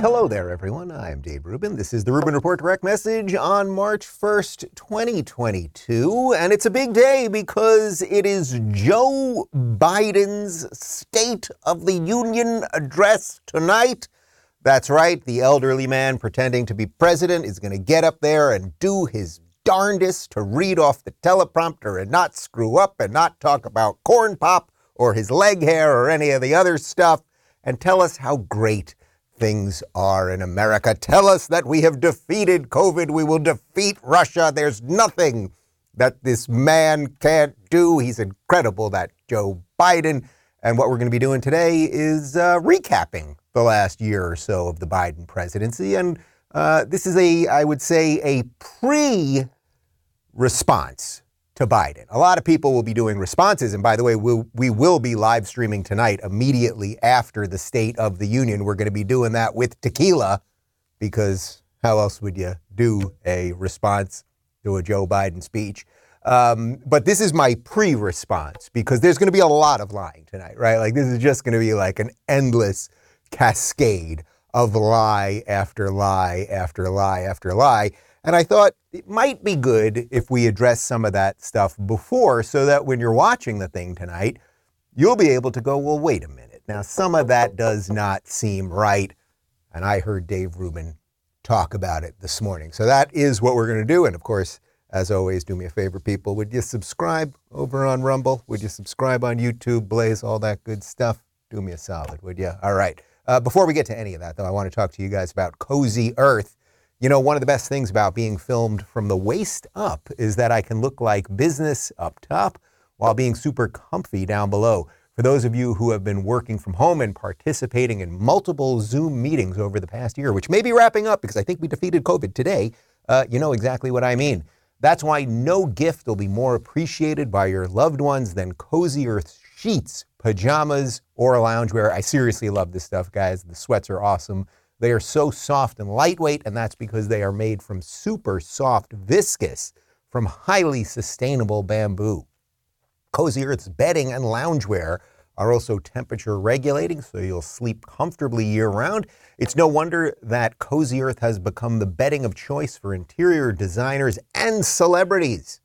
Hello there, everyone. I'm Dave Rubin. This is the Rubin Report Direct Message on March 1st, 2022. And it's a big day because it is Joe Biden's State of the Union address tonight. That's right, the elderly man pretending to be president is going to get up there and do his darndest to read off the teleprompter and not screw up and not talk about corn pop or his leg hair or any of the other stuff and tell us how great things are in America. Tell us that we have defeated COVID. We will defeat Russia. There's nothing that this man can't do. He's incredible, that Joe Biden. And what we're going to be doing today is uh, recapping the last year or so of the Biden presidency. And uh, this is a, I would say, a pre response to Biden. A lot of people will be doing responses. And by the way, we'll, we will be live streaming tonight immediately after the State of the Union. We're going to be doing that with tequila because how else would you do a response to a Joe Biden speech? Um, but this is my pre response because there's going to be a lot of lying tonight, right? Like, this is just going to be like an endless cascade of lie after lie after lie after lie. And I thought it might be good if we address some of that stuff before so that when you're watching the thing tonight, you'll be able to go, well, wait a minute. Now, some of that does not seem right. And I heard Dave Rubin talk about it this morning. So that is what we're going to do. And of course, as always, do me a favor, people. Would you subscribe over on Rumble? Would you subscribe on YouTube, Blaze, all that good stuff? Do me a solid, would you? All right. Uh, before we get to any of that, though, I want to talk to you guys about Cozy Earth. You know, one of the best things about being filmed from the waist up is that I can look like business up top while being super comfy down below. For those of you who have been working from home and participating in multiple Zoom meetings over the past year, which may be wrapping up because I think we defeated COVID today, uh, you know exactly what I mean. That's why no gift will be more appreciated by your loved ones than Cozy Earth sheets, pajamas, or loungewear. I seriously love this stuff, guys. The sweats are awesome. They are so soft and lightweight, and that's because they are made from super soft viscose, from highly sustainable bamboo. Cozy Earth's bedding and loungewear are also temperature regulating, so you'll sleep comfortably year round. It's no wonder that Cozy Earth has become the bedding of choice for interior designers and celebrities.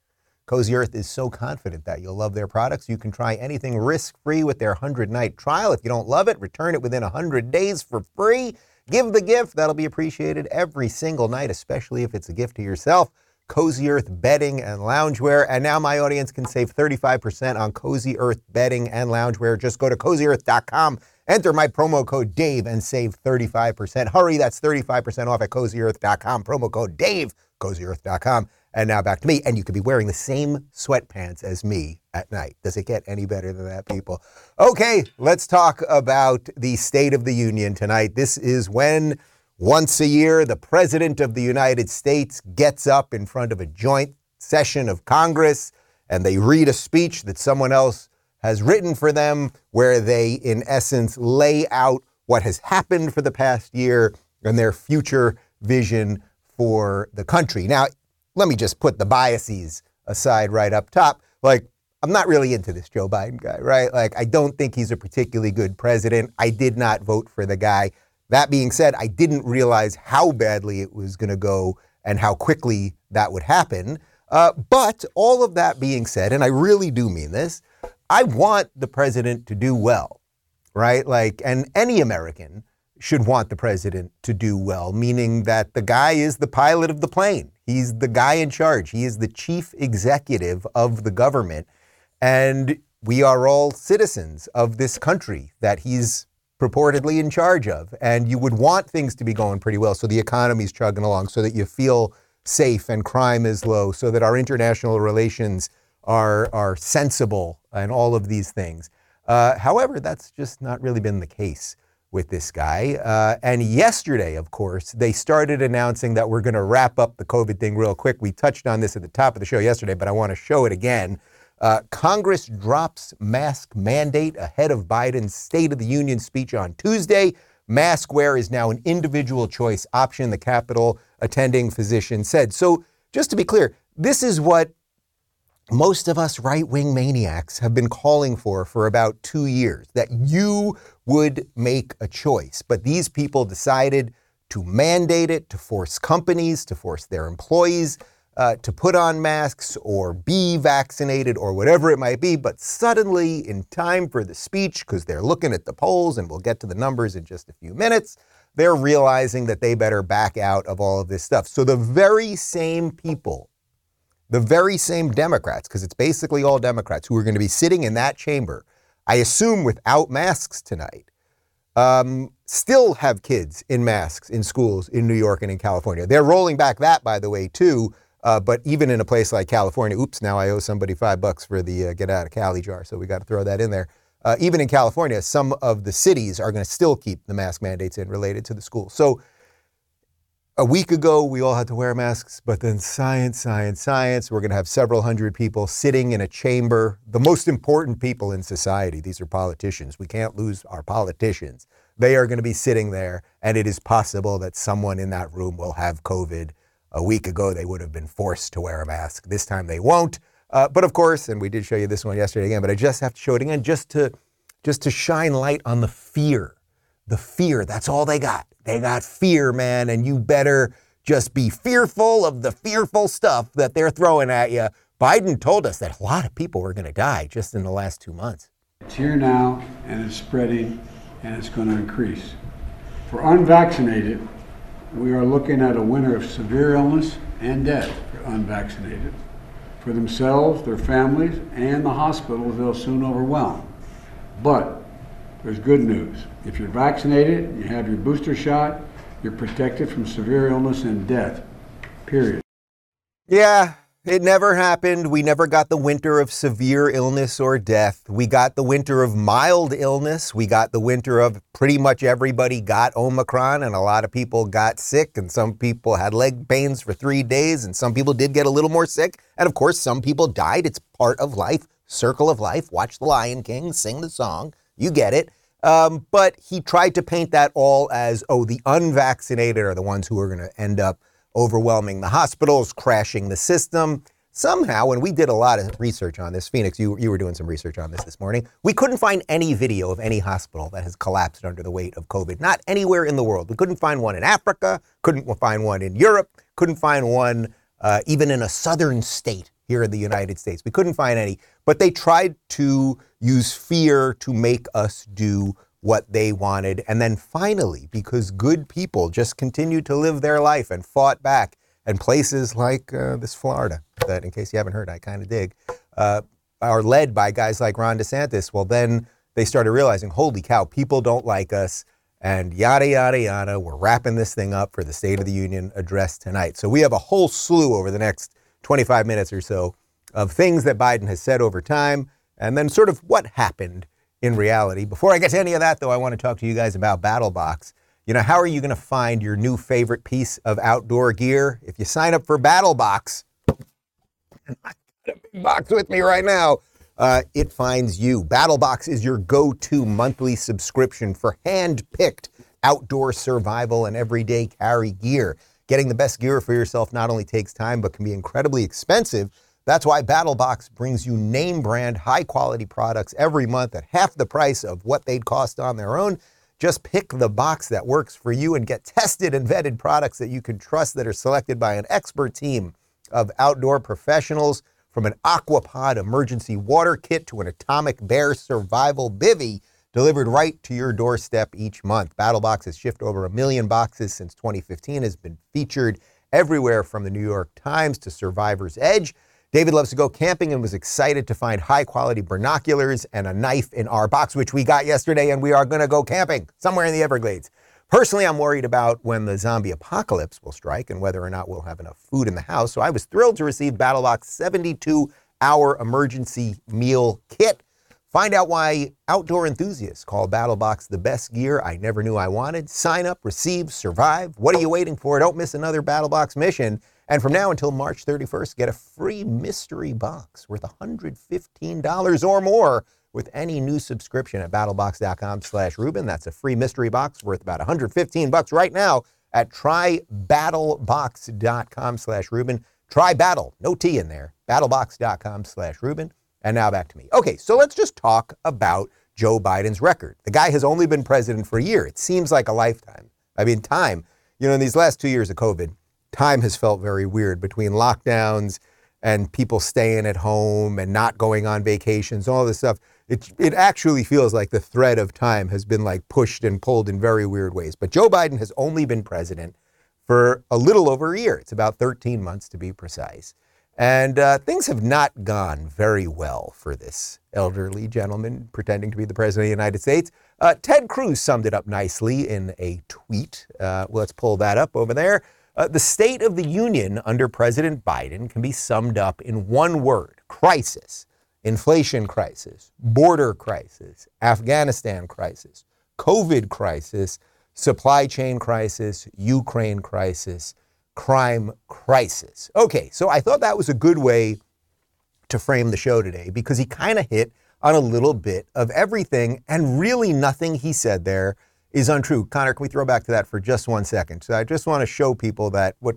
Cozy Earth is so confident that you'll love their products. You can try anything risk free with their 100 night trial. If you don't love it, return it within 100 days for free. Give the gift. That'll be appreciated every single night, especially if it's a gift to yourself. Cozy Earth bedding and loungewear. And now my audience can save 35% on Cozy Earth bedding and loungewear. Just go to cozyearth.com, enter my promo code DAVE, and save 35%. Hurry, that's 35% off at cozyearth.com. Promo code DAVE, cozyearth.com. And now back to me. And you could be wearing the same sweatpants as me at night. Does it get any better than that, people? Okay, let's talk about the State of the Union tonight. This is when once a year the President of the United States gets up in front of a joint session of Congress and they read a speech that someone else has written for them, where they, in essence, lay out what has happened for the past year and their future vision for the country. Now, let me just put the biases aside right up top. Like, I'm not really into this Joe Biden guy, right? Like, I don't think he's a particularly good president. I did not vote for the guy. That being said, I didn't realize how badly it was going to go and how quickly that would happen. Uh, but all of that being said, and I really do mean this, I want the president to do well, right? Like, and any American should want the president to do well, meaning that the guy is the pilot of the plane. He's the guy in charge. He is the chief executive of the government. And we are all citizens of this country that he's purportedly in charge of. And you would want things to be going pretty well so the economy's chugging along, so that you feel safe and crime is low, so that our international relations are, are sensible and all of these things. Uh, however, that's just not really been the case with this guy. Uh, and yesterday, of course, they started announcing that we're going to wrap up the COVID thing real quick. We touched on this at the top of the show yesterday, but I want to show it again. Uh, Congress drops mask mandate ahead of Biden's State of the Union speech on Tuesday. Mask wear is now an individual choice option, the Capitol attending physician said. So, just to be clear, this is what most of us right wing maniacs have been calling for for about two years that you would make a choice. But these people decided to mandate it, to force companies, to force their employees uh, to put on masks or be vaccinated or whatever it might be. But suddenly, in time for the speech, because they're looking at the polls and we'll get to the numbers in just a few minutes, they're realizing that they better back out of all of this stuff. So the very same people, the very same Democrats, because it's basically all Democrats who are going to be sitting in that chamber, I assume without masks tonight, um, still have kids in masks in schools in New York and in California. They're rolling back that, by the way, too. Uh, but even in a place like California, oops, now I owe somebody five bucks for the uh, get out of Cali jar, so we got to throw that in there. Uh, even in California, some of the cities are going to still keep the mask mandates in related to the schools. So a week ago, we all had to wear masks, but then science, science, science. We're going to have several hundred people sitting in a chamber, the most important people in society. These are politicians. We can't lose our politicians. They are going to be sitting there, and it is possible that someone in that room will have COVID a week ago, they would have been forced to wear a mask. This time they won't. Uh, but of course, and we did show you this one yesterday again, but I just have to show it again just to just to shine light on the fear. The fear, that's all they got. They got fear, man, and you better just be fearful of the fearful stuff that they're throwing at you. Biden told us that a lot of people were going to die just in the last two months. It's here now, and it's spreading, and it's going to increase. For unvaccinated, we are looking at a winter of severe illness and death for unvaccinated, for themselves, their families, and the hospitals they'll soon overwhelm. But there's good news. If you're vaccinated, you have your booster shot, you're protected from severe illness and death, period. Yeah, it never happened. We never got the winter of severe illness or death. We got the winter of mild illness. We got the winter of pretty much everybody got Omicron and a lot of people got sick and some people had leg pains for three days and some people did get a little more sick. And of course, some people died. It's part of life, circle of life. Watch The Lion King, sing the song. You get it. Um, but he tried to paint that all as, oh, the unvaccinated are the ones who are going to end up overwhelming the hospitals, crashing the system. Somehow, and we did a lot of research on this, Phoenix, you, you were doing some research on this this morning. We couldn't find any video of any hospital that has collapsed under the weight of COVID. Not anywhere in the world. We couldn't find one in Africa, couldn't find one in Europe, couldn't find one uh, even in a southern state here in the United States. We couldn't find any, but they tried to use fear to make us do what they wanted. And then finally, because good people just continued to live their life and fought back, and places like uh, this Florida, that in case you haven't heard, I kind of dig, uh, are led by guys like Ron DeSantis, well, then they started realizing, holy cow, people don't like us. And yada, yada, yada. We're wrapping this thing up for the State of the Union address tonight. So we have a whole slew over the next 25 minutes or so of things that Biden has said over time and then sort of what happened in reality. Before I get to any of that, though, I want to talk to you guys about Battlbox. You know, how are you going to find your new favorite piece of outdoor gear? If you sign up for Battlbox, and I got a big box with me right now, uh, it finds you. Battlbox is your go to monthly subscription for hand picked outdoor survival and everyday carry gear. Getting the best gear for yourself not only takes time, but can be incredibly expensive. That's why Battlbox brings you name brand, high quality products every month at half the price of what they'd cost on their own. Just pick the box that works for you and get tested and vetted products that you can trust that are selected by an expert team of outdoor professionals. From an Aquapod emergency water kit to an Atomic Bear survival bivy delivered right to your doorstep each month. Battlbox has shipped over a million boxes since 2015, has been featured everywhere from the New York Times to Survivor's Edge. David loves to go camping and was excited to find high quality binoculars and a knife in our box, which we got yesterday, and we are going to go camping somewhere in the Everglades. Personally, I'm worried about when the zombie apocalypse will strike and whether or not we'll have enough food in the house. So I was thrilled to receive Battlbox 72 hour emergency meal kit. Find out why outdoor enthusiasts call Battlbox the best gear I never knew I wanted. Sign up, receive, survive. What are you waiting for? Don't miss another Battlbox mission. And from now until March 31st, get a free mystery box worth $115 or more with any new subscription at battlbox.com slash Rubin. That's a free mystery box worth about 115 bucks right now at trybattlbox.com slash Rubin. Try battle, no T in there, battlbox.com slash Rubin. And now back to me. Okay, so let's just talk about Joe Biden's record. The guy has only been president for a year. It seems like a lifetime. I mean, time You know, in these last two years of COVID, time has felt very weird between lockdowns and people staying at home and not going on vacations, all this stuff. It, it actually feels like the thread of time has been like pushed and pulled in very weird ways. But Joe Biden has only been president for a little over a year. It's about 13 months to be precise. And uh, things have not gone very well for this elderly gentleman pretending to be the President of the United States. Uh, Ted Cruz summed it up nicely in a tweet. Uh, let's pull that up over there. Uh, the State of the Union under President Biden can be summed up in one word crisis, inflation crisis, border crisis, Afghanistan crisis, COVID crisis, supply chain crisis, Ukraine crisis crime crisis. Okay, so I thought that was a good way to frame the show today because he kind of hit on a little bit of everything, and really nothing he said there is untrue. Connor, can we throw back to that for just one second? So I just want to show people that what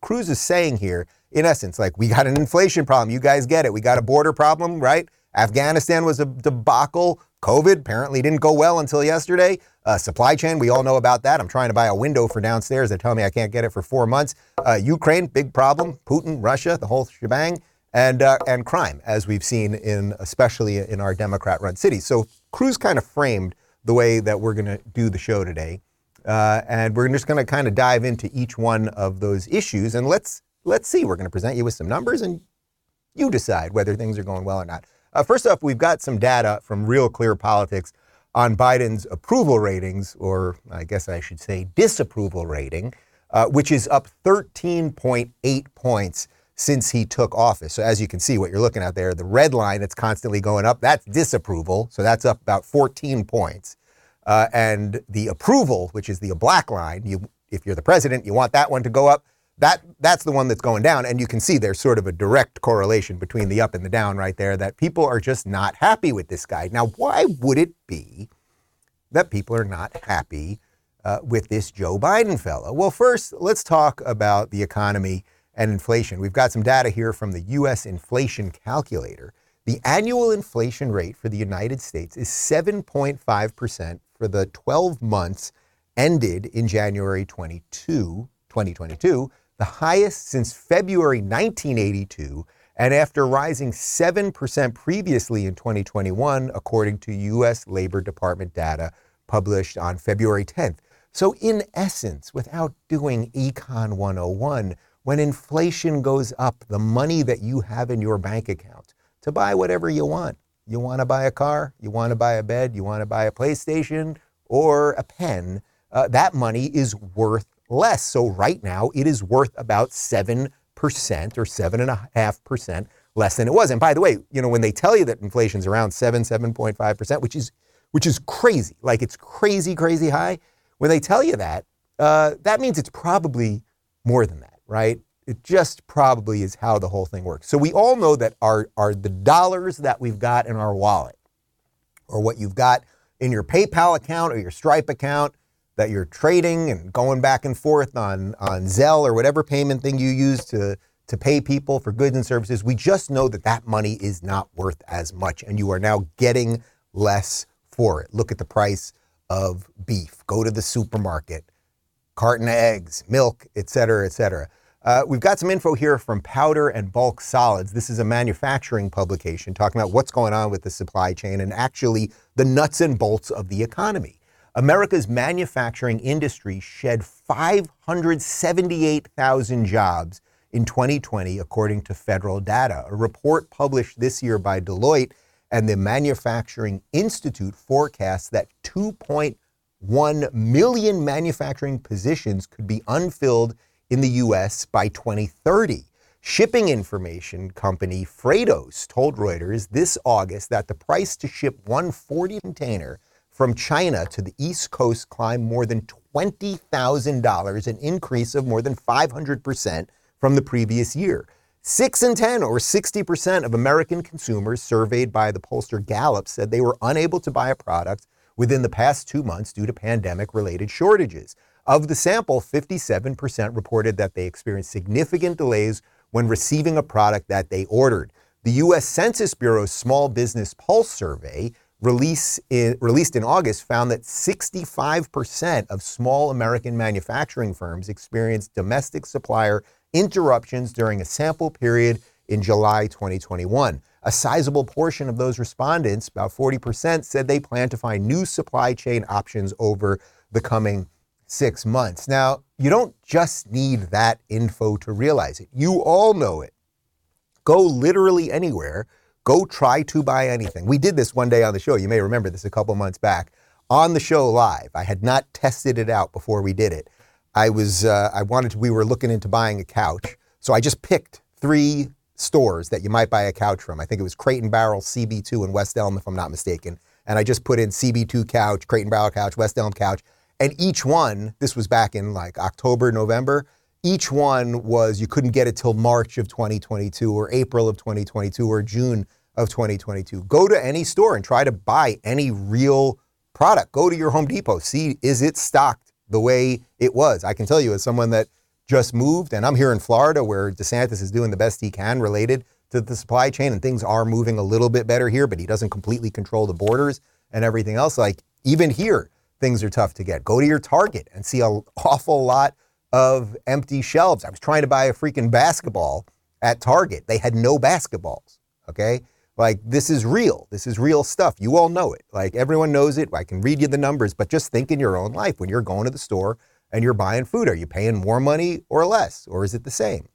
Cruz is saying here, in essence, like we got an inflation problem. You guys get it. We got a border problem, right? Afghanistan was a debacle. COVID apparently didn't go well until yesterday. Uh, supply chain, we all know about that. I'm trying to buy a window for downstairs. They tell me I can't get it for four months. Uh, Ukraine, big problem. Putin, Russia, the whole shebang. And, uh, and crime, as we've seen in especially in our Democrat-run cities. So Cruz kind of framed the way that we're going to do the show today, uh, and we're just going to kind of dive into each one of those issues. And let's let's see. We're going to present you with some numbers, and you decide whether things are going well or not. Uh, first off, we've got some data from Real Clear Politics on Biden's approval ratings, or I guess I should say disapproval rating, uh, which is up 13.8 points since he took office. So as you can see, what you're looking at there, the red line that's constantly going up, that's disapproval. So that's up about 14 points. Uh, and the approval, which is the black line, you, if you're the president, you want that one to go up that that's the one that's going down and you can see there's sort of a direct correlation between the up and the down right there that people are just not happy with this guy. Now why would it be that people are not happy uh, with this joe biden fellow? Well first let's talk about the economy and inflation. We've got some data here from the us inflation calculator. The annual inflation rate for the united states is 7.5% for the 12 months ended in january 22 2022 the highest since February 1982, and after rising 7% previously in 2021, according to U.S. Labor Department data published on February 10th. So, in essence, without doing Econ 101, when inflation goes up, the money that you have in your bank account to buy whatever you want. You want to buy a car, you want to buy a bed, you want to buy a PlayStation or a pen, uh, that money is worth less. So right now it is worth about 7% or 7.5% less than it was. And by the way, you know, when they tell you that inflation's around 7, 7.5%, which is which is crazy, like it's crazy, crazy high. When they tell you that, uh, that means it's probably more than that, right? It just probably is how the whole thing works. So we all know that our, our the dollars that we've got in our wallet, or what you've got in your PayPal account or your Stripe account, that you're trading and going back and forth on, on Zelle or whatever payment thing you use to, to pay people for goods and services, we just know that that money is not worth as much and you are now getting less for it. Look at the price of beef. Go to the supermarket, carton of eggs, milk, et cetera, et cetera. Uh, we've got some info here from Powder and Bulk Solids. This is a manufacturing publication talking about what's going on with the supply chain and actually the nuts and bolts of the economy. America's manufacturing industry shed 578,000 jobs in 2020, according to federal data. A report published this year by Deloitte and the Manufacturing Institute forecasts that 2.1 million manufacturing positions could be unfilled in the U.S. by 2030. Shipping information company Freightos told Reuters this August that the price to ship one 40 container from China to the East Coast climbed more than $20,000, an increase of more than 500% from the previous year. 6 in 10, or 60% of American consumers surveyed by the pollster Gallup said they were unable to buy a product within the past two months due to pandemic related shortages. Of the sample, 57% reported that they experienced significant delays when receiving a product that they ordered. The U.S. Census Bureau's Small Business Pulse survey release in, released in August found that 65% of small American manufacturing firms experienced domestic supplier interruptions during a sample period in July 2021. A sizable portion of those respondents, about 40%, said they plan to find new supply chain options over the coming six months. Now, you don't just need that info to realize it. You all know it. Go literally anywhere. Go try to buy anything. We did this one day on the show. You may remember this a couple months back on the show live. I had not tested it out before we did it. I was, uh, I wanted to, we were looking into buying a couch. So I just picked three stores that you might buy a couch from. I think it was Crate and Barrel CB2 in West Elm, if I'm not mistaken. And I just put in CB2 couch, Crate and Barrel couch, West Elm couch. And each one, this was back in like October, November, each one was you couldn't get it till March of 2022 or April of 2022 or June of 2022. Go to any store and try to buy any real product. Go to your Home Depot, see is it stocked the way it was. I can tell you as someone that just moved and I'm here in Florida where DeSantis is doing the best he can related to the supply chain and things are moving a little bit better here, but he doesn't completely control the borders and everything else. Like even here, things are tough to get. Go to your Target and see an awful lot of empty shelves. I was trying to buy a freaking basketball at Target. They had no basketballs. Okay. Like this is real. This is real stuff. You all know it. Like everyone knows it. I can read you the numbers, but just think in your own life when you're going to the store and you're buying food. Are you paying more money or less? Or is it the same?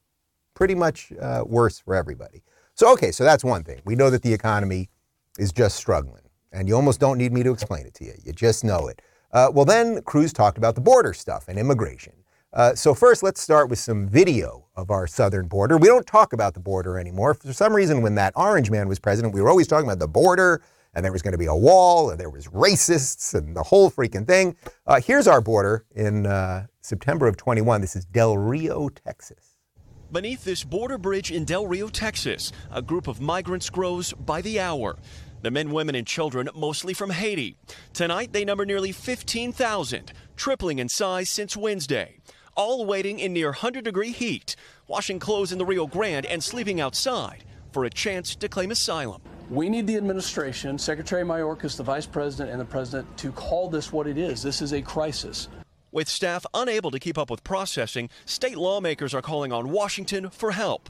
Pretty much uh, worse for everybody. So, okay, so that's one thing. We know that the economy is just struggling, and you almost don't need me to explain it to you. You just know it. Uh, well, then Cruz talked about the border stuff and immigration. Uh, so, first, let's start with some video of our southern border. We don't talk about the border anymore. For some reason, when that orange man was president, we were always talking about the border and there was going to be a wall and there was racists and the whole freaking thing. Uh, here's our border in uh, September of 21. This is Del Rio, Texas. Beneath this border bridge in Del Rio, Texas, a group of migrants grows by the hour. The men, women, and children, mostly from Haiti. Tonight, they number nearly 15,000, tripling in size since Wednesday. All waiting in near 100 degree heat, washing clothes in the Rio Grande, and sleeping outside for a chance to claim asylum. We need the administration, Secretary Mayorkas, the vice president, and the president to call this what it is. This is a crisis. With staff unable to keep up with processing, state lawmakers are calling on Washington for help.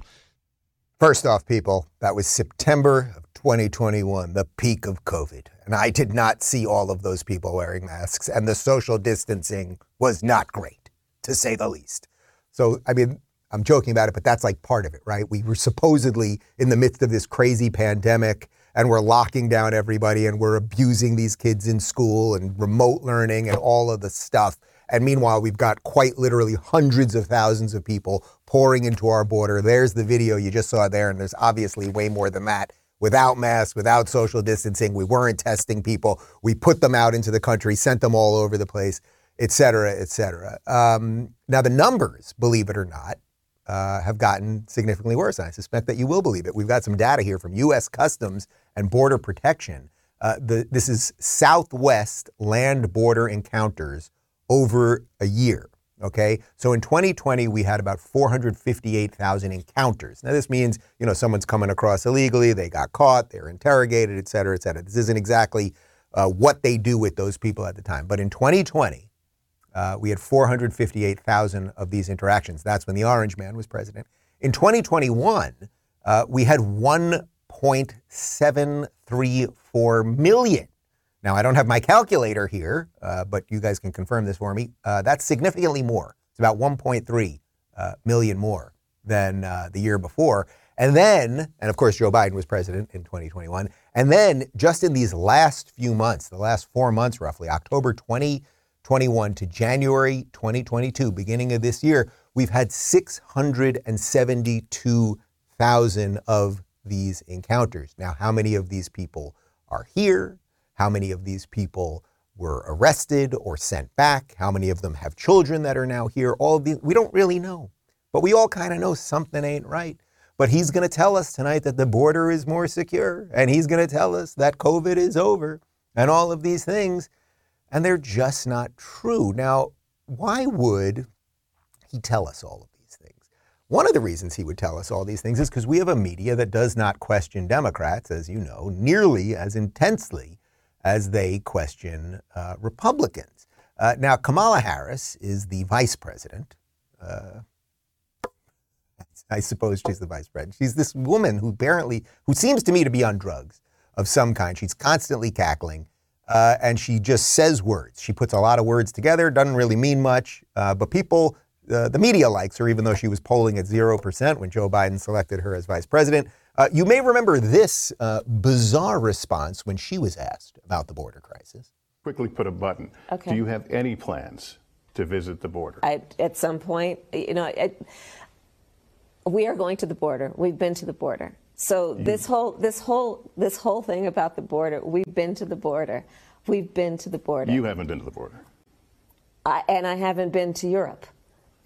First off, people, that was September of 2021, the peak of COVID. And I did not see all of those people wearing masks, and the social distancing was not great, to say the least. So, I mean, I'm joking about it, but that's like part of it, right? We were supposedly in the midst of this crazy pandemic and we're locking down everybody and we're abusing these kids in school and remote learning and all of the stuff. And meanwhile, we've got quite literally hundreds of thousands of people pouring into our border. There's the video you just saw there, and there's obviously way more than that. Without masks, without social distancing, we weren't testing people. We put them out into the country, sent them all over the place, et cetera, et cetera. Um, now, the numbers, believe it or not, uh, have gotten significantly worse. And I suspect that you will believe it. We've got some data here from U.S. Customs and Border Protection. Uh, the, this is Southwest land border encounters over a year. Okay, so in 2020 we had about 458,000 encounters. Now this means you know someone's coming across illegally, they got caught, they're interrogated, et cetera, et cetera. This isn't exactly uh, what they do with those people at the time. But in 2020, uh, we had 458,000 of these interactions. That's when the Orange Man was president. In 2021, uh, we had 1.734 million now, I don't have my calculator here, uh, but you guys can confirm this for me. Uh, that's significantly more. It's about 1.3 uh, million more than uh, the year before. And then, and of course, Joe Biden was president in 2021. And then, just in these last few months, the last four months roughly, October 2021 to January 2022, beginning of this year, we've had 672,000 of these encounters. Now, how many of these people are here? how many of these people were arrested or sent back, how many of them have children that are now here. All of these, we don't really know. But we all kind of know something ain't right. But he's going to tell us tonight that the border is more secure, and he's going to tell us that COVID is over, and all of these things. And they're just not true. Now, why would he tell us all of these things? One of the reasons he would tell us all these things is because we have a media that does not question Democrats, as you know, nearly as intensely as they question uh, Republicans. Uh, now, Kamala Harris is the vice president. Uh, I suppose she's the vice president. She's this woman who apparently, who seems to me to be on drugs of some kind. She's constantly cackling, uh, and she just says words. She puts a lot of words together. Doesn't really mean much, uh, but people, uh, the media likes her, even though she was polling at zero percent when Joe Biden selected her as vice president. Uh, you may remember this uh, bizarre response when she was asked about the border crisis. Quickly put a button. Okay. Do you have any plans to visit the border? I, at some point, you know, I, we are going to the border. We've been to the border. So mm. this whole this whole this whole thing about the border, we've been to the border. We've been to the border. You haven't been to the border. I, and I haven't been to Europe.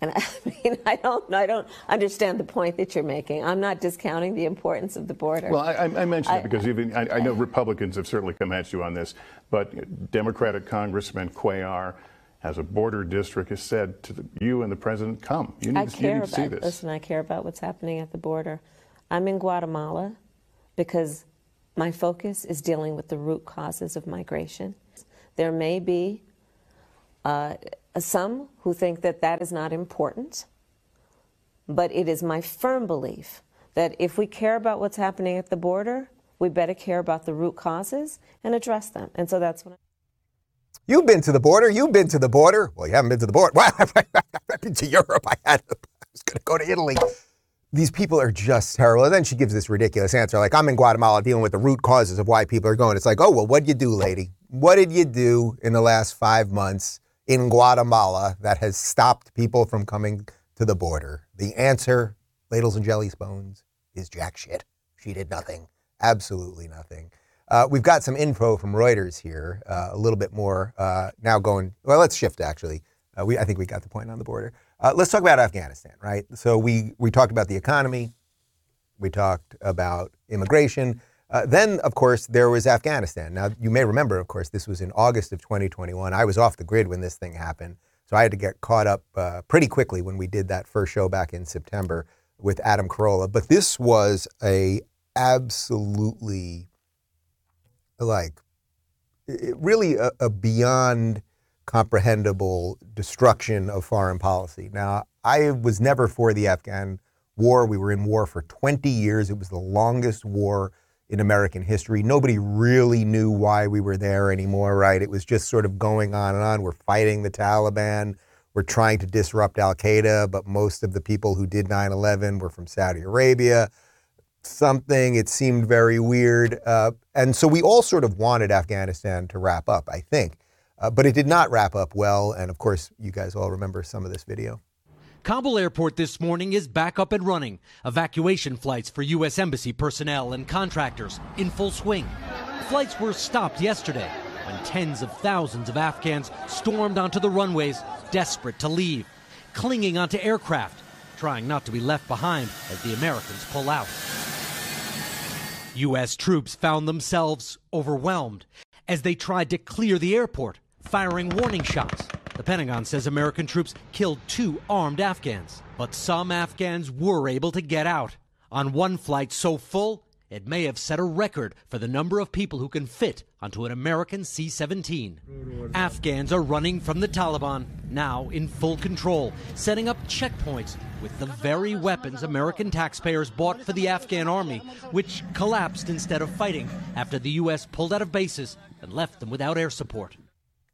And I mean, I don't, I don't understand the point that you're making. I'm not discounting the importance of the border. Well, I, I mentioned it because even I, I know Republicans have certainly come at you on this, but Democratic Congressman Cuellar has a border district has said to the, you and the president, "Come, you need, I to, you care need to see about this." listen. I care about what's happening at the border. I'm in Guatemala because my focus is dealing with the root causes of migration. There may be uh, some who think that that is not important, but it is my firm belief that if we care about what's happening at the border, we better care about the root causes and address them. And so that's what. I- You've been to the border. You've been to the border. Well, you haven't been to the border. Well, I've been to Europe. I had. I was going to go to Italy. These people are just terrible. And then she gives this ridiculous answer, like, "I'm in Guatemala dealing with the root causes of why people are going." It's like, oh well, what'd you do, lady? What did you do in the last five months in Guatemala that has stopped people from coming to the border? The answer, ladles and jelly spoons, is jack shit. She did nothing. Absolutely nothing. Uh, we've got some info from Reuters here, uh, a little bit more uh, now going. Well, let's shift actually. Uh, we, I think we got the point on the border. Uh, let's talk about Afghanistan, right? So we, we talked about the economy, we talked about immigration. Uh, then, of course, there was Afghanistan. Now, you may remember, of course, this was in August of 2021. I was off the grid when this thing happened. So I had to get caught up uh, pretty quickly when we did that first show back in September with Adam Carolla. But this was a absolutely like really a, a beyond comprehensible destruction of foreign policy. Now, I was never for the Afghan war. We were in war for 20 years. It was the longest war in American history. Nobody really knew why we were there anymore, right? It was just sort of going on and on. We're fighting the Taliban. We're trying to disrupt Al Qaeda, but most of the people who did 9 11 were from Saudi Arabia something. It seemed very weird. Uh, and so we all sort of wanted Afghanistan to wrap up, I think. Uh, but it did not wrap up well. And of course, you guys all remember some of this video. Kabul airport this morning is back up and running. Evacuation flights for U.S. Embassy personnel and contractors in full swing. Flights were stopped yesterday when tens of thousands of Afghans stormed onto the runways, desperate to leave, clinging onto aircraft, trying not to be left behind as the Americans pull out. U.S. troops found themselves overwhelmed as they tried to clear the airport, firing warning shots. The Pentagon says American troops killed two armed Afghans, but some Afghans were able to get out. On one flight so full, it may have set a record for the number of people who can fit onto an American C 17. Afghans are running from the Taliban, now in full control, setting up checkpoints with the very weapons American taxpayers bought for the Afghan army, which collapsed instead of fighting after the U.S. pulled out of bases and left them without air support.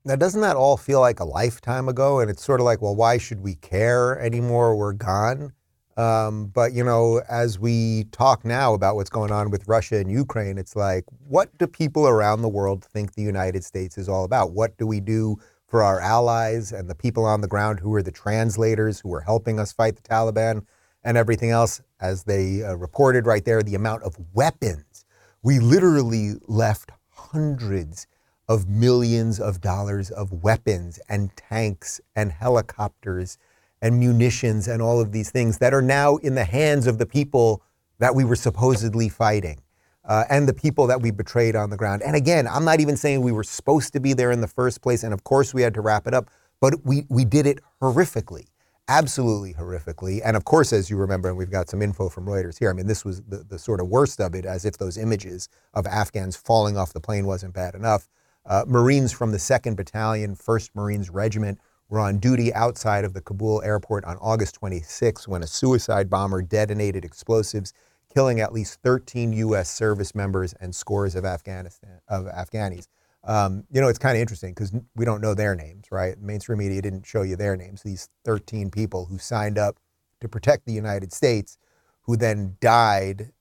Now, doesn't that all feel like a lifetime ago? And it's sort of like, well, why should we care anymore? We're gone. Um, but, you know, as we talk now about what's going on with Russia and Ukraine, it's like, what do people around the world think the United States is all about? What do we do for our allies and the people on the ground who are the translators who are helping us fight the Taliban and everything else? As they uh, reported right there, the amount of weapons. We literally left hundreds of millions of dollars of weapons and tanks and helicopters and munitions and all of these things that are now in the hands of the people that we were supposedly fighting uh, and the people that we betrayed on the ground. And again, I'm not even saying we were supposed to be there in the first place, and of course we had to wrap it up, but we, we did it horrifically. Absolutely horrifically. And of course, as you remember, and we've got some info from Reuters here, I mean, this was the, the sort of worst of it, as if those images of Afghans falling off the plane wasn't bad enough. Uh, Marines from the 2nd Battalion, 1st Marines Regiment, were on duty outside of the Kabul airport on August 26 when a suicide bomber detonated explosives, killing at least 13 U.S. service members and scores of Afghanistan of Afghanis. Um, you know, it's kind of interesting because we don't know their names, right? Mainstream media didn't show you their names. These 13 people who signed up to protect the United States, who then died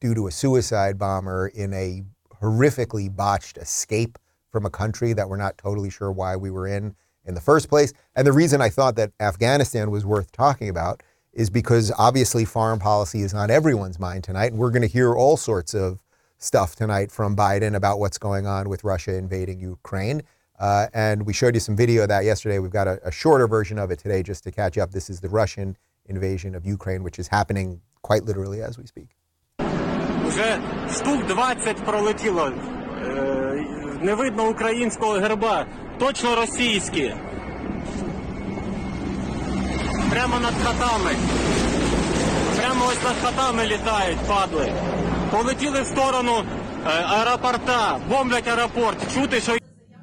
due to a suicide bomber in a horrifically botched escape from a country that we're not totally sure why we were in in the first place. And the reason I thought that Afghanistan was worth talking about is because obviously foreign policy is on everyone's mind tonight. And we're going to hear all sorts of stuff tonight from Biden about what's going on with Russia invading Ukraine. Uh, and we showed you some video of that yesterday. We've got a, a shorter version of it today just to catch up. This is the Russian invasion of Ukraine, which is happening quite literally as we speak. Вже штук 20 пролетіло. Не видно українського герба. Точно російські. Прямо над хатами. Прямо ось над хатами літають, падли. Полетіли в сторону аеропорта, бомблять аеропорт. Чути, що...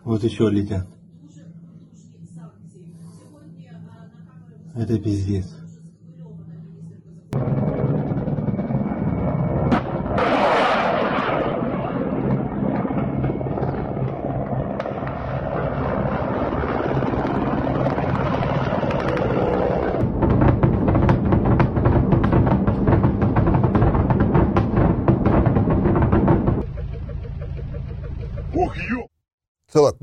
Вот еще летят. Это пиздец.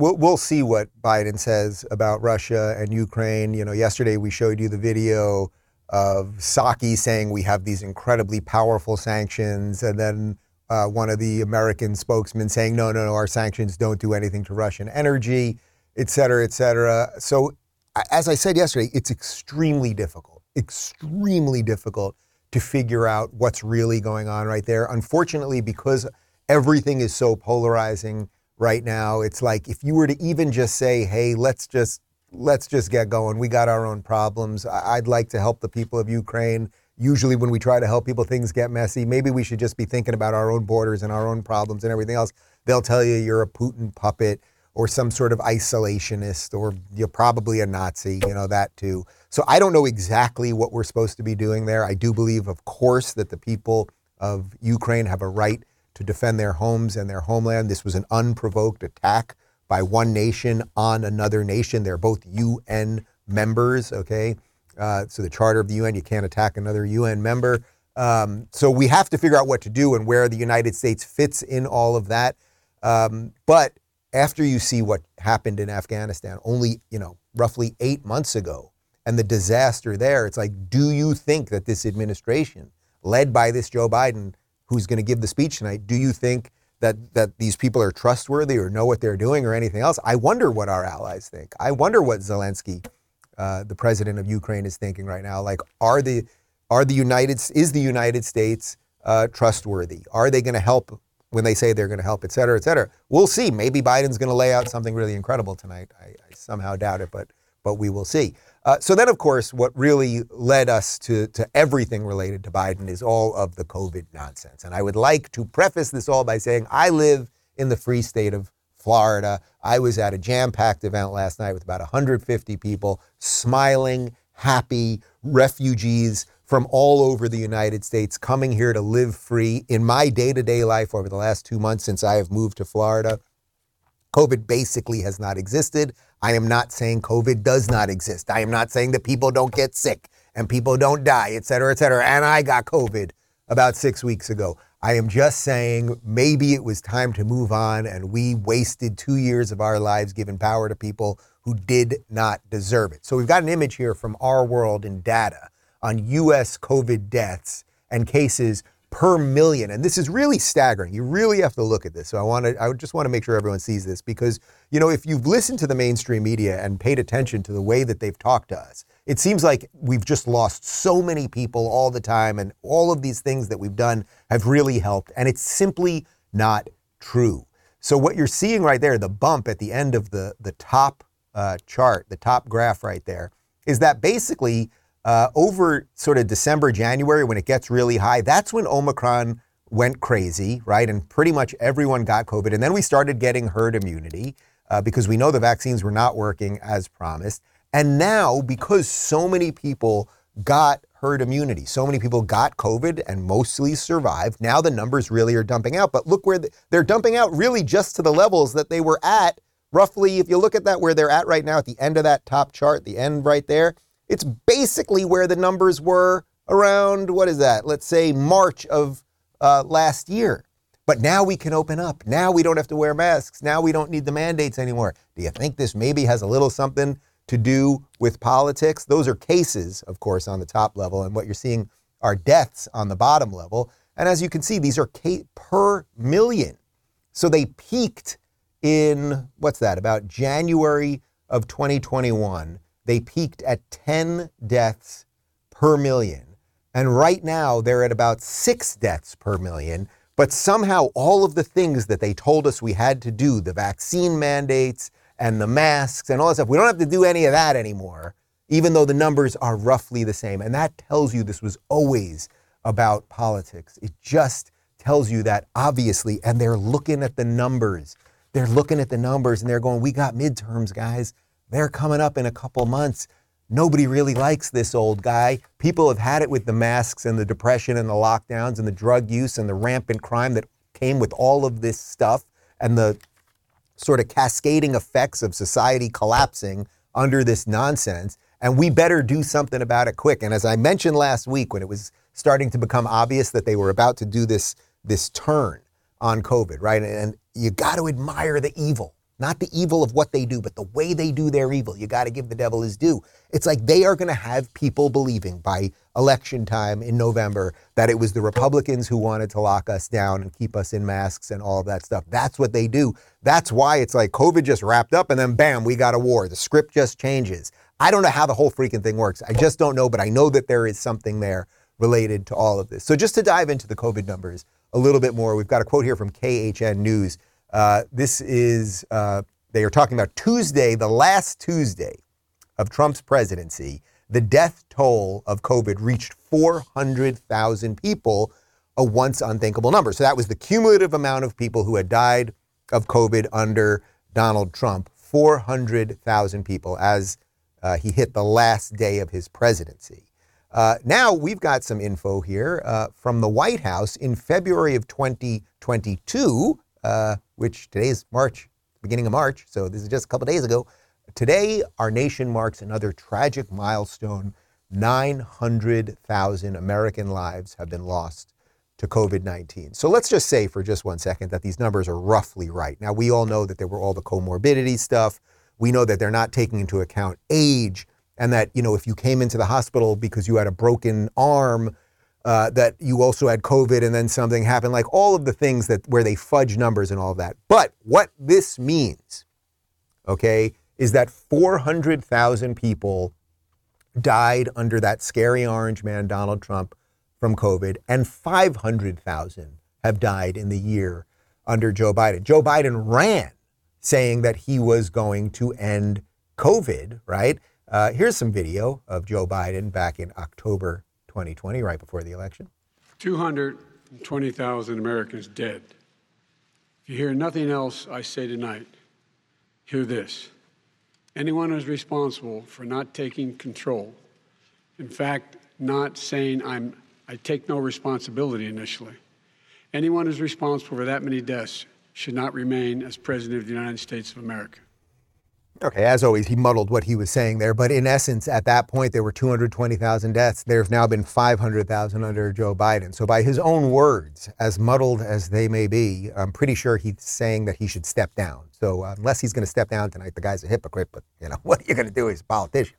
We'll, we'll see what Biden says about Russia and Ukraine. You know, yesterday we showed you the video of Psaki saying we have these incredibly powerful sanctions, and then uh, one of the American spokesmen saying, no, no, no, our sanctions don't do anything to Russian energy, et cetera, et cetera. So, as I said yesterday, it's extremely difficult, extremely difficult to figure out what's really going on right there. Unfortunately, because everything is so polarizing right now. It's like if you were to even just say, "Hey, let's just let's just get going. We got our own problems. I'd like to help the people of Ukraine." Usually, when we try to help people, things get messy. Maybe we should just be thinking about our own borders and our own problems and everything else. They'll tell you you're a Putin puppet or some sort of isolationist or you're probably a Nazi, you know, that too. So I don't know exactly what we're supposed to be doing there. I do believe, of course, that the people of Ukraine have a right to defend their homes and their homeland. This was an unprovoked attack by one nation on another nation. They're both UN members, okay? Uh, so the charter of the UN, you can't attack another UN member. Um, so we have to figure out what to do and where the United States fits in all of that. Um, but after you see what happened in Afghanistan, only you know roughly eight months ago, and the disaster there, it's like, do you think that this administration, led by this Joe Biden, who's going to give the speech tonight, do you think that that these people are trustworthy or know what they're doing or anything else? I wonder what our allies think. I wonder what Zelensky, uh, the president of Ukraine, is thinking right now. Like, are the are the United is the United States uh, trustworthy? Are they going to help when they say they're going to help, et cetera, et cetera? We'll see. Maybe Biden's going to lay out something really incredible tonight. I, I somehow doubt it, but but we will see. Uh, so then, of course, what really led us to, to everything related to Biden is all of the COVID nonsense. And I would like to preface this all by saying I live in the free state of Florida. I was at a jam packed event last night with about 150 people, smiling, happy refugees from all over the United States coming here to live free. In my day to day life over the last two months since I have moved to Florida, COVID basically has not existed. I am not saying COVID does not exist. I am not saying that people don't get sick and people don't die, et cetera, et cetera. And I got COVID about six weeks ago. I am just saying maybe it was time to move on and we wasted two years of our lives giving power to people who did not deserve it. So we've got an image here from our world in data on US COVID deaths and cases per million. And this is really staggering. You really have to look at this. So I want to I just want to make sure everyone sees this because you know, if you've listened to the mainstream media and paid attention to the way that they've talked to us, it seems like we've just lost so many people all the time and all of these things that we've done have really helped and it's simply not true. So what you're seeing right there, the bump at the end of the the top uh, chart, the top graph right there, is that basically uh, over sort of December, January, when it gets really high, that's when Omicron went crazy, right? And pretty much everyone got COVID. And then we started getting herd immunity uh, because we know the vaccines were not working as promised. And now, because so many people got herd immunity, so many people got COVID and mostly survived, now the numbers really are dumping out. But look where they're dumping out really just to the levels that they were at roughly, if you look at that where they're at right now at the end of that top chart, the end right there, it's basically where the numbers were around, what is that? Let's say March of uh, last year. But now we can open up. Now we don't have to wear masks. Now we don't need the mandates anymore. Do you think this maybe has a little something to do with politics? Those are cases, of course, on the top level. And what you're seeing are deaths on the bottom level. And as you can see, these are per million. So they peaked in, what's that, about January of 2021. They peaked at 10 deaths per million. And right now, they're at about six deaths per million. But somehow, all of the things that they told us we had to do, the vaccine mandates and the masks and all that stuff, we don't have to do any of that anymore, even though the numbers are roughly the same. And that tells you this was always about politics. It just tells you that, obviously, and they're looking at the numbers. They're looking at the numbers and they're going, we got midterms, guys. They're coming up in a couple months. Nobody really likes this old guy. People have had it with the masks and the depression and the lockdowns and the drug use and the rampant crime that came with all of this stuff and the sort of cascading effects of society collapsing under this nonsense. And we better do something about it quick. And as I mentioned last week, when it was starting to become obvious that they were about to do this, this turn on COVID, right? And you got to admire the evil not the evil of what they do, but the way they do their evil. You got to give the devil his due. It's like they are going to have people believing by election time in November that it was the Republicans who wanted to lock us down and keep us in masks and all of that stuff. That's what they do. That's why it's like COVID just wrapped up and then bam, we got a war. The script just changes. I don't know how the whole freaking thing works. I just don't know, but I know that there is something there related to all of this. So just to dive into the COVID numbers a little bit more, we've got a quote here from KHN News. Uh, this is, uh, they are talking about Tuesday, the last Tuesday of Trump's presidency. The death toll of COVID reached 400,000 people, a once unthinkable number. So that was the cumulative amount of people who had died of COVID under Donald Trump 400,000 people as uh, he hit the last day of his presidency. Uh, now we've got some info here uh, from the White House in February of 2022 uh, which today is March, beginning of March, so this is just a couple days ago. Today, our nation marks another tragic milestone. 900,000 American lives have been lost to COVID 19. So let's just say for just one second that these numbers are roughly right. Now, we all know that there were all the comorbidity stuff. We know that they're not taking into account age and that, you know, if you came into the hospital because you had a broken arm, uh, that you also had COVID and then something happened, like all of the things that where they fudge numbers and all of that. But what this means, okay, is that 400,000 people died under that scary orange man, Donald Trump, from COVID, and 500,000 have died in the year under Joe Biden. Joe Biden ran saying that he was going to end COVID, right? Uh, here's some video of Joe Biden back in October 2020, right before the election. 220,000 Americans dead. If you hear nothing else I say tonight, hear this. Anyone who's responsible for not taking control, in fact, not saying I'm, I take no responsibility initially, anyone who's responsible for that many deaths should not remain as President of the United States of America. Okay, as always, he muddled what he was saying there. But in essence, at that point, there were 220,000 deaths. There's now been 500,000 under Joe Biden. So, by his own words, as muddled as they may be, I'm pretty sure he's saying that he should step down. So, uh, unless he's going to step down tonight, the guy's a hypocrite. But, you know, what are you going to do? He's a politician.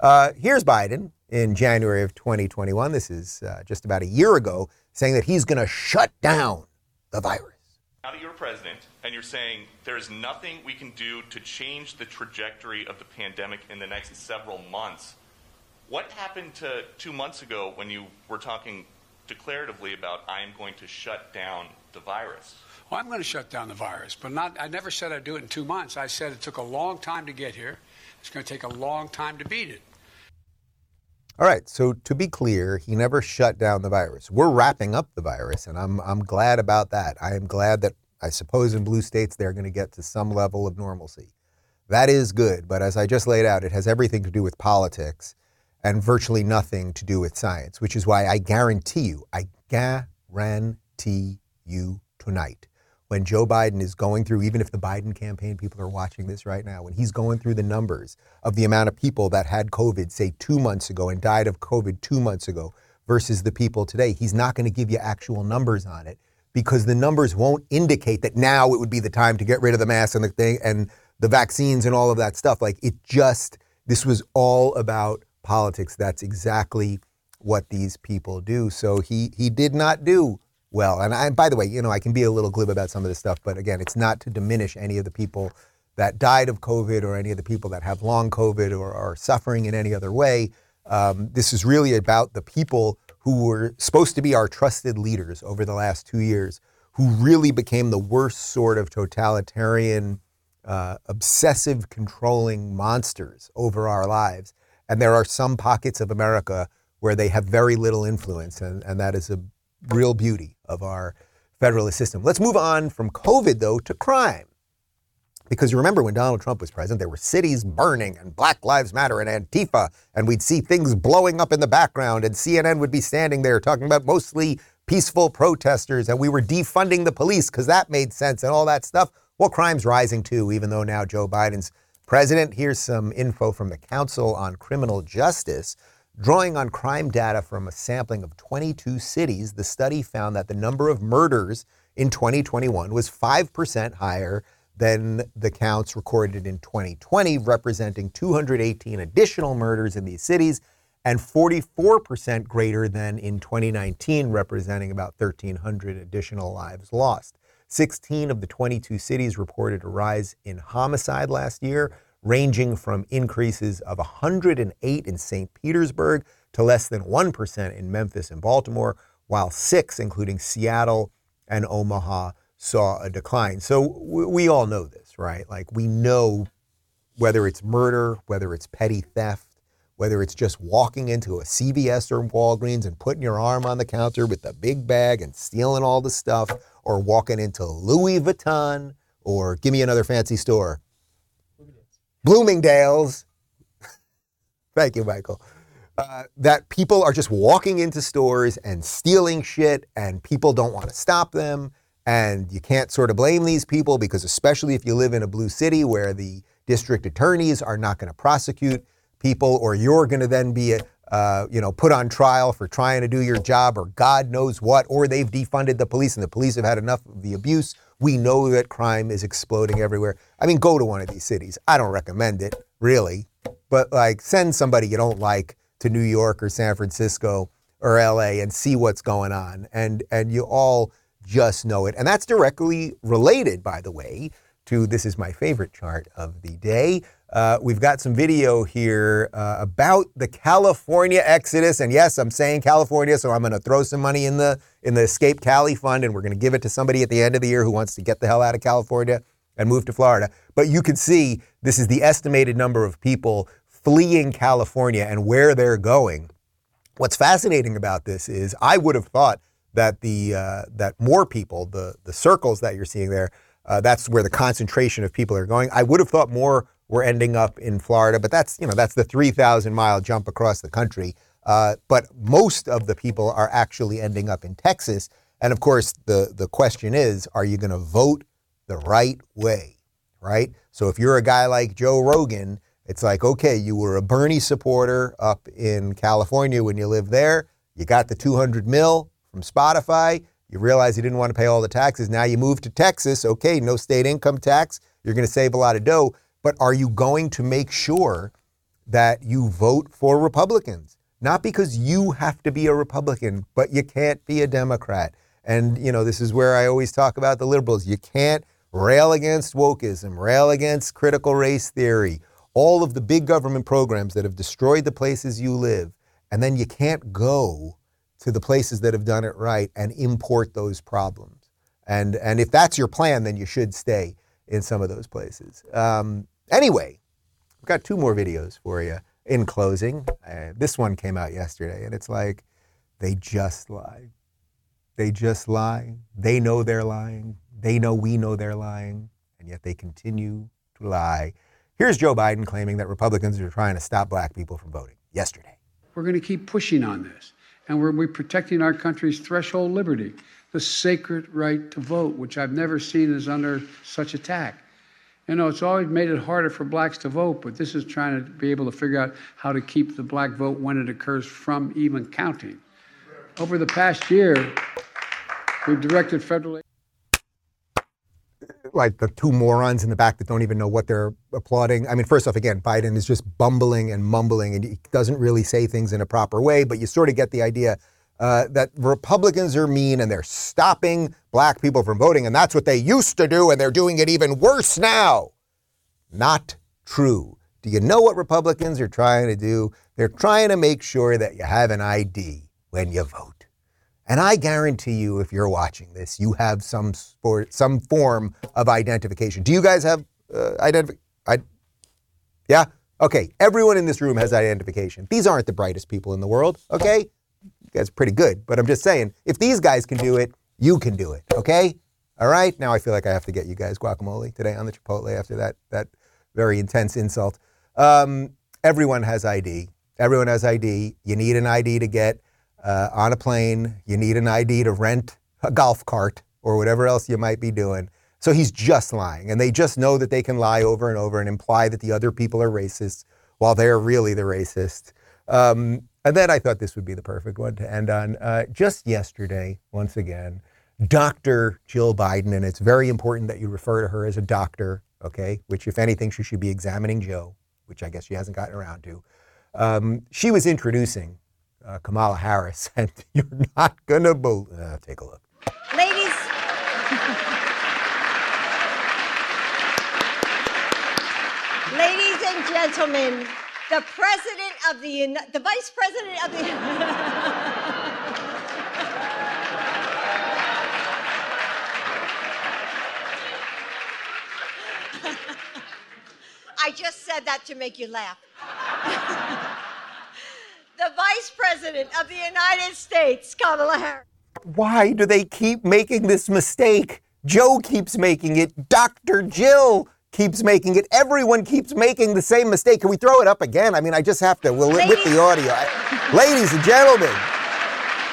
Uh, here's Biden in January of 2021. This is uh, just about a year ago, saying that he's going to shut down the virus. Now that you're president and you're saying there's nothing we can do to change the trajectory of the pandemic in the next several months, what happened to two months ago when you were talking declaratively about I am going to shut down the virus? Well, I'm going to shut down the virus, but not. I never said I'd do it in two months. I said it took a long time to get here. It's going to take a long time to beat it. All right, so to be clear, he never shut down the virus. We're wrapping up the virus, and I'm, I'm glad about that. I am glad that I suppose in blue states they're going to get to some level of normalcy. That is good, but as I just laid out, it has everything to do with politics and virtually nothing to do with science, which is why I guarantee you, I guarantee you tonight, when Joe Biden is going through, even if the Biden campaign people are watching this right now, when he's going through the numbers of the amount of people that had COVID, say two months ago, and died of COVID two months ago versus the people today, he's not going to give you actual numbers on it because the numbers won't indicate that now it would be the time to get rid of the mask and the thing and the vaccines and all of that stuff. Like it just, this was all about politics. That's exactly what these people do. So he he did not do well. And I, by the way, you know, I can be a little glib about some of this stuff, but again, it's not to diminish any of the people that died of COVID or any of the people that have long COVID or are suffering in any other way. Um, this is really about the people who were supposed to be our trusted leaders over the last two years, who really became the worst sort of totalitarian, uh, obsessive, controlling monsters over our lives. And there are some pockets of America where they have very little influence, and, and that is a real beauty of our federalist system. Let's move on from COVID, though, to crime. Because you remember when Donald Trump was president, there were cities burning and Black Lives Matter and Antifa, and we'd see things blowing up in the background, and CNN would be standing there talking about mostly peaceful protesters, and we were defunding the police because that made sense and all that stuff. Well, crime's rising too, even though now Joe Biden's president. Here's some info from the Council on Criminal Justice. Drawing on crime data from a sampling of 22 cities, the study found that the number of murders in 2021 was 5% higher than the counts recorded in 2020, representing 218 additional murders in these cities and 44% greater than in 2019, representing about 1,300 additional lives lost. 16 of the 22 cities reported a rise in homicide last year, ranging from increases of 108 in St. Petersburg to less than 1% in Memphis and Baltimore, while six, including Seattle and Omaha, saw a decline. So we all know this, right? Like we know whether it's murder, whether it's petty theft, whether it's just walking into a CVS or Walgreens and putting your arm on the counter with the big bag and stealing all the stuff, or walking into Louis Vuitton, or give me another fancy store, Bloomingdale's. Thank you, Michael. Uh, that people are just walking into stores and stealing shit, and people don't want to stop them. And you can't sort of blame these people because, especially if you live in a blue city where the district attorneys are not going to prosecute people, or you're going to then be, uh, you know, put on trial for trying to do your job, or God knows what, or they've defunded the police and the police have had enough of the abuse. We know that crime is exploding everywhere. I mean, go to one of these cities. I don't recommend it, really, but like send somebody you don't like to New York or San Francisco or LA and see what's going on. And and you all just know it. And that's directly related, by the way, to this is my favorite chart of the day. Uh, we've got some video here uh, about the California exodus, and yes, I'm saying California, so I'm going to throw some money in the in the Escape Cali Fund, and we're going to give it to somebody at the end of the year who wants to get the hell out of California and move to Florida. But you can see this is the estimated number of people fleeing California and where they're going. What's fascinating about this is I would have thought that the uh, that more people, the the circles that you're seeing there, uh, that's where the concentration of people are going. I would have thought more were ending up in Florida, but that's you know that's the 3,000 mile jump across the country. Uh, but most of the people are actually ending up in Texas. And of course, the the question is, are you going to vote the right way, right? So if you're a guy like Joe Rogan, it's like okay, you were a Bernie supporter up in California when you lived there. You got the 200 mil from Spotify. You realize you didn't want to pay all the taxes. Now you move to Texas. Okay, no state income tax. You're going to save a lot of dough. But are you going to make sure that you vote for Republicans? Not because you have to be a Republican, but you can't be a Democrat. And, you know, this is where I always talk about the liberals. You can't rail against wokeism, rail against critical race theory, all of the big government programs that have destroyed the places you live. And then you can't go to the places that have done it right and import those problems. And, and if that's your plan, then you should stay in some of those places. Um, Anyway, we've got two more videos for you in closing, uh, this one came out yesterday, and it's like they just lie. They just lie. They know they're lying. They know we know they're lying, and yet they continue to lie. Here's Joe Biden claiming that Republicans are trying to stop black people from voting yesterday. We're going to keep pushing on this, and we're, we're protecting our country's threshold liberty, the sacred right to vote, which I've never seen is under such attack. You know, it's always made it harder for blacks to vote, but this is trying to be able to figure out how to keep the black vote when it occurs from even counting. Over the past year, we've directed federal like the two morons in the back that don't even know what they're applauding. I mean, first off, again, Biden is just bumbling and mumbling, and he doesn't really say things in a proper way. But you sort of get the idea uh, that Republicans are mean and they're stopping black people from voting, and that's what they used to do, and they're doing it even worse now. Not true. Do you know what Republicans are trying to do? They're trying to make sure that you have an ID when you vote. And I guarantee you, if you're watching this, you have some sport, some form of identification. Do you guys have uh, identification? Yeah? Okay. Everyone in this room has identification. These aren't the brightest people in the world, okay? Are pretty good. But I'm just saying, if these guys can do it, you can do it, okay? All right? Now I feel like I have to get you guys guacamole today on the Chipotle after that, that very intense insult. Um, everyone has ID. Everyone has ID. You need an ID to get uh, on a plane. You need an ID to rent a golf cart or whatever else you might be doing. So he's just lying. And they just know that they can lie over and over and imply that the other people are racist while they're really the racist. Um, and then I thought this would be the perfect one to end on. Uh, just yesterday, once again, Dr. Jill Biden, and it's very important that you refer to her as a doctor, okay? Which, if anything, she should be examining Joe, which I guess she hasn't gotten around to. Um, she was introducing uh, Kamala Harris, and you're not going to believe. Uh, take a look. Ladies. Ladies and gentlemen, the president of the the vice president of the I just said that to make you laugh. the vice president of the United States, Kamala Harris. Why do they keep making this mistake? Joe keeps making it. Dr. Jill keeps making it. Everyone keeps making the same mistake. Can we throw it up again? I mean, I just have to. We'll Ladies. with the audio. I, ladies and gentlemen,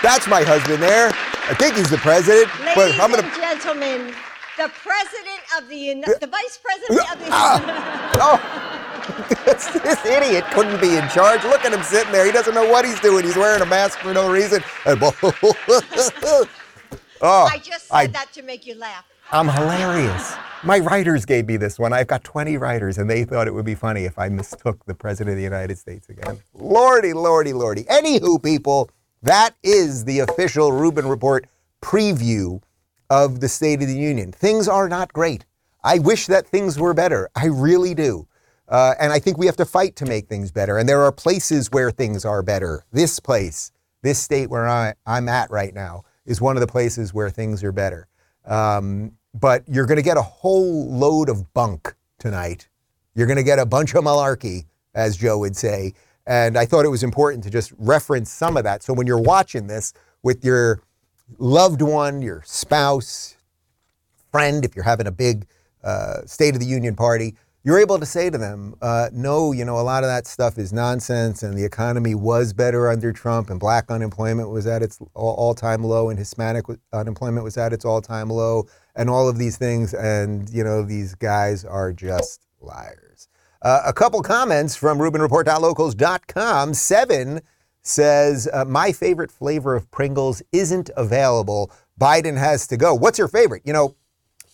that's my husband there. I think he's the president. Ladies but I'm gonna... and gentlemen, the president of the United, the vice president of the. Uh, oh. This, this, idiot couldn't be in charge. Look at him sitting there. He doesn't know what he's doing. He's wearing a mask for no reason. oh, I just said I, that to make you laugh. I'm hilarious. My writers gave me this one. I've got 20 writers, and they thought it would be funny if I mistook the President of the United States again. Lordy, lordy, lordy. Anywho, people, that is the official Rubin Report preview of the State of the Union. Things are not great. I wish that things were better. I really do. Uh, and I think we have to fight to make things better. And there are places where things are better. This place, this state where I, I'm at right now, is one of the places where things are better. Um, but you're going to get a whole load of bunk tonight. You're going to get a bunch of malarkey, as Joe would say. And I thought it was important to just reference some of that. So when you're watching this with your loved one, your spouse, friend, if you're having a big uh, State of the Union party, you're able to say to them, uh, no, you know, a lot of that stuff is nonsense, and the economy was better under Trump, and black unemployment was at its all time low, and Hispanic unemployment was at its all time low, and all of these things. And, you know, these guys are just liars. Uh, a couple comments from RubinReport.locals.com. Seven says, uh, My favorite flavor of Pringles isn't available. Biden has to go. What's your favorite? You know,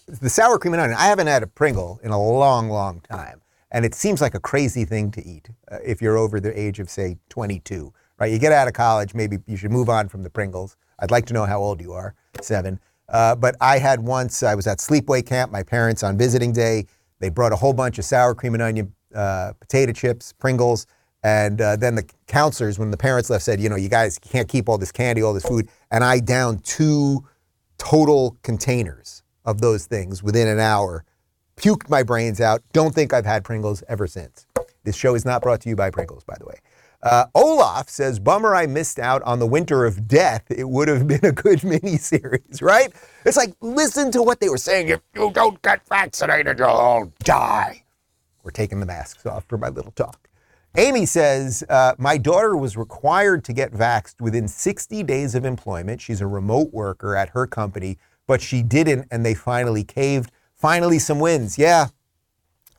the sour cream and onion. I haven't had a Pringle in a long, long time, and it seems like a crazy thing to eat uh, if you're over the age of say 22. Right? You get out of college, maybe you should move on from the Pringles. I'd like to know how old you are. Seven. Uh, but I had once. I was at sleepaway camp. My parents on visiting day. They brought a whole bunch of sour cream and onion uh, potato chips, Pringles. And uh, then the counselors, when the parents left, said, you know, you guys can't keep all this candy, all this food. And I downed two total containers of those things within an hour. Puked my brains out. Don't think I've had Pringles ever since. This show is not brought to you by Pringles, by the way. Uh, Olaf says, Bummer I missed out on the winter of death. It would have been a good miniseries, right? It's like, listen to what they were saying. If you don't get vaccinated, you'll all die. We're taking the masks off for my little talk. Amy says, uh, My daughter was required to get vaxxed within 60 days of employment. She's a remote worker at her company, but she didn't, and they finally caved. Finally, some wins. Yeah,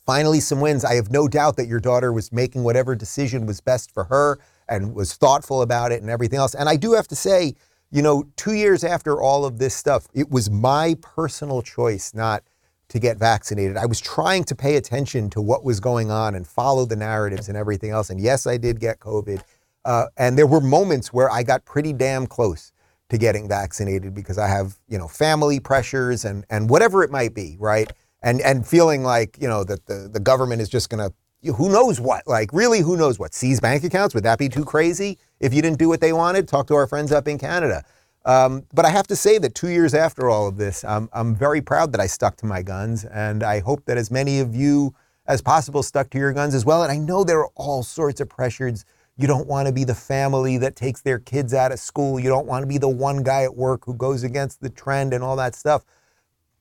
finally, some wins. I have no doubt that your daughter was making whatever decision was best for her and was thoughtful about it and everything else. And I do have to say, you know, two years after all of this stuff, it was my personal choice not to get vaccinated. I was trying to pay attention to what was going on and follow the narratives and everything else. And yes, I did get COVID. Uh, and there were moments where I got pretty damn close to getting vaccinated because I have, you know, family pressures and, and whatever it might be, right? And, and feeling like, you know, that the, the government is just to, who knows what, like really, who knows what? Seize bank accounts? Would that be too crazy if you didn't do what they wanted? Talk to our friends up in Canada. Um, but I have to say that two years after all of this, I'm, I'm very proud that I stuck to my guns. And I hope that as many of you as possible stuck to your guns as well. And I know there are all sorts of pressures. You don't want to be the family that takes their kids out of school. You don't want to be the one guy at work who goes against the trend and all that stuff.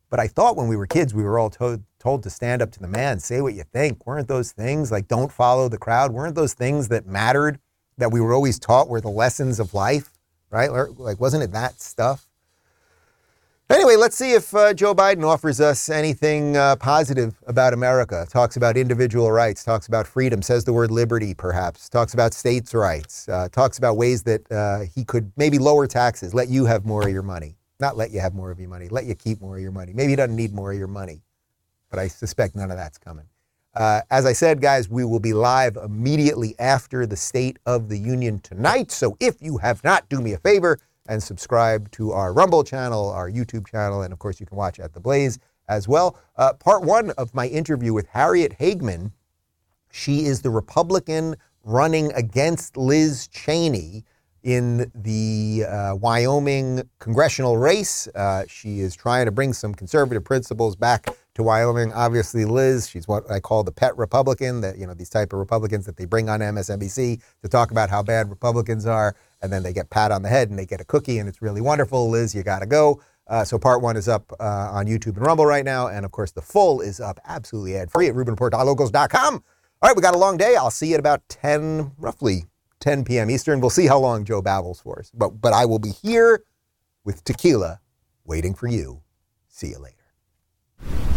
But I thought when we were kids, we were all told, told to stand up to the man, say what you think. Weren't those things like don't follow the crowd? Weren't those things that mattered that we were always taught were the lessons of life? right? Like, wasn't it that stuff? Anyway, let's see if uh, Joe Biden offers us anything uh, positive about America. Talks about individual rights, talks about freedom, says the word liberty, perhaps, talks about states' rights, uh, talks about ways that uh, he could maybe lower taxes, let you have more of your money. Not let you have more of your money, let you keep more of your money. Maybe he doesn't need more of your money, but I suspect none of that's coming. Uh, as I said, guys, we will be live immediately after the State of the Union tonight. So if you have not, do me a favor and subscribe to our Rumble channel, our YouTube channel, and of course, you can watch at The Blaze as well. Uh, part one of my interview with Harriet Hageman. She is the Republican running against Liz Cheney in the uh, Wyoming congressional race. Uh, she is trying to bring some conservative principles back to Wyoming. Obviously, Liz, she's what I call the pet Republican, that, you know, these type of Republicans that they bring on MSNBC to talk about how bad Republicans are, and then they get pat on the head and they get a cookie, and it's really wonderful. Liz, you got to go. Uh, so part one is up uh, on YouTube and Rumble right now, and of course the full is up absolutely ad-free at RubinReport.locals.com. All right, we got a long day. I'll see you at about 10, roughly 10 p.m. Eastern. We'll see how long Joe babbles for us, but but I will be here with tequila, waiting for you. See you later.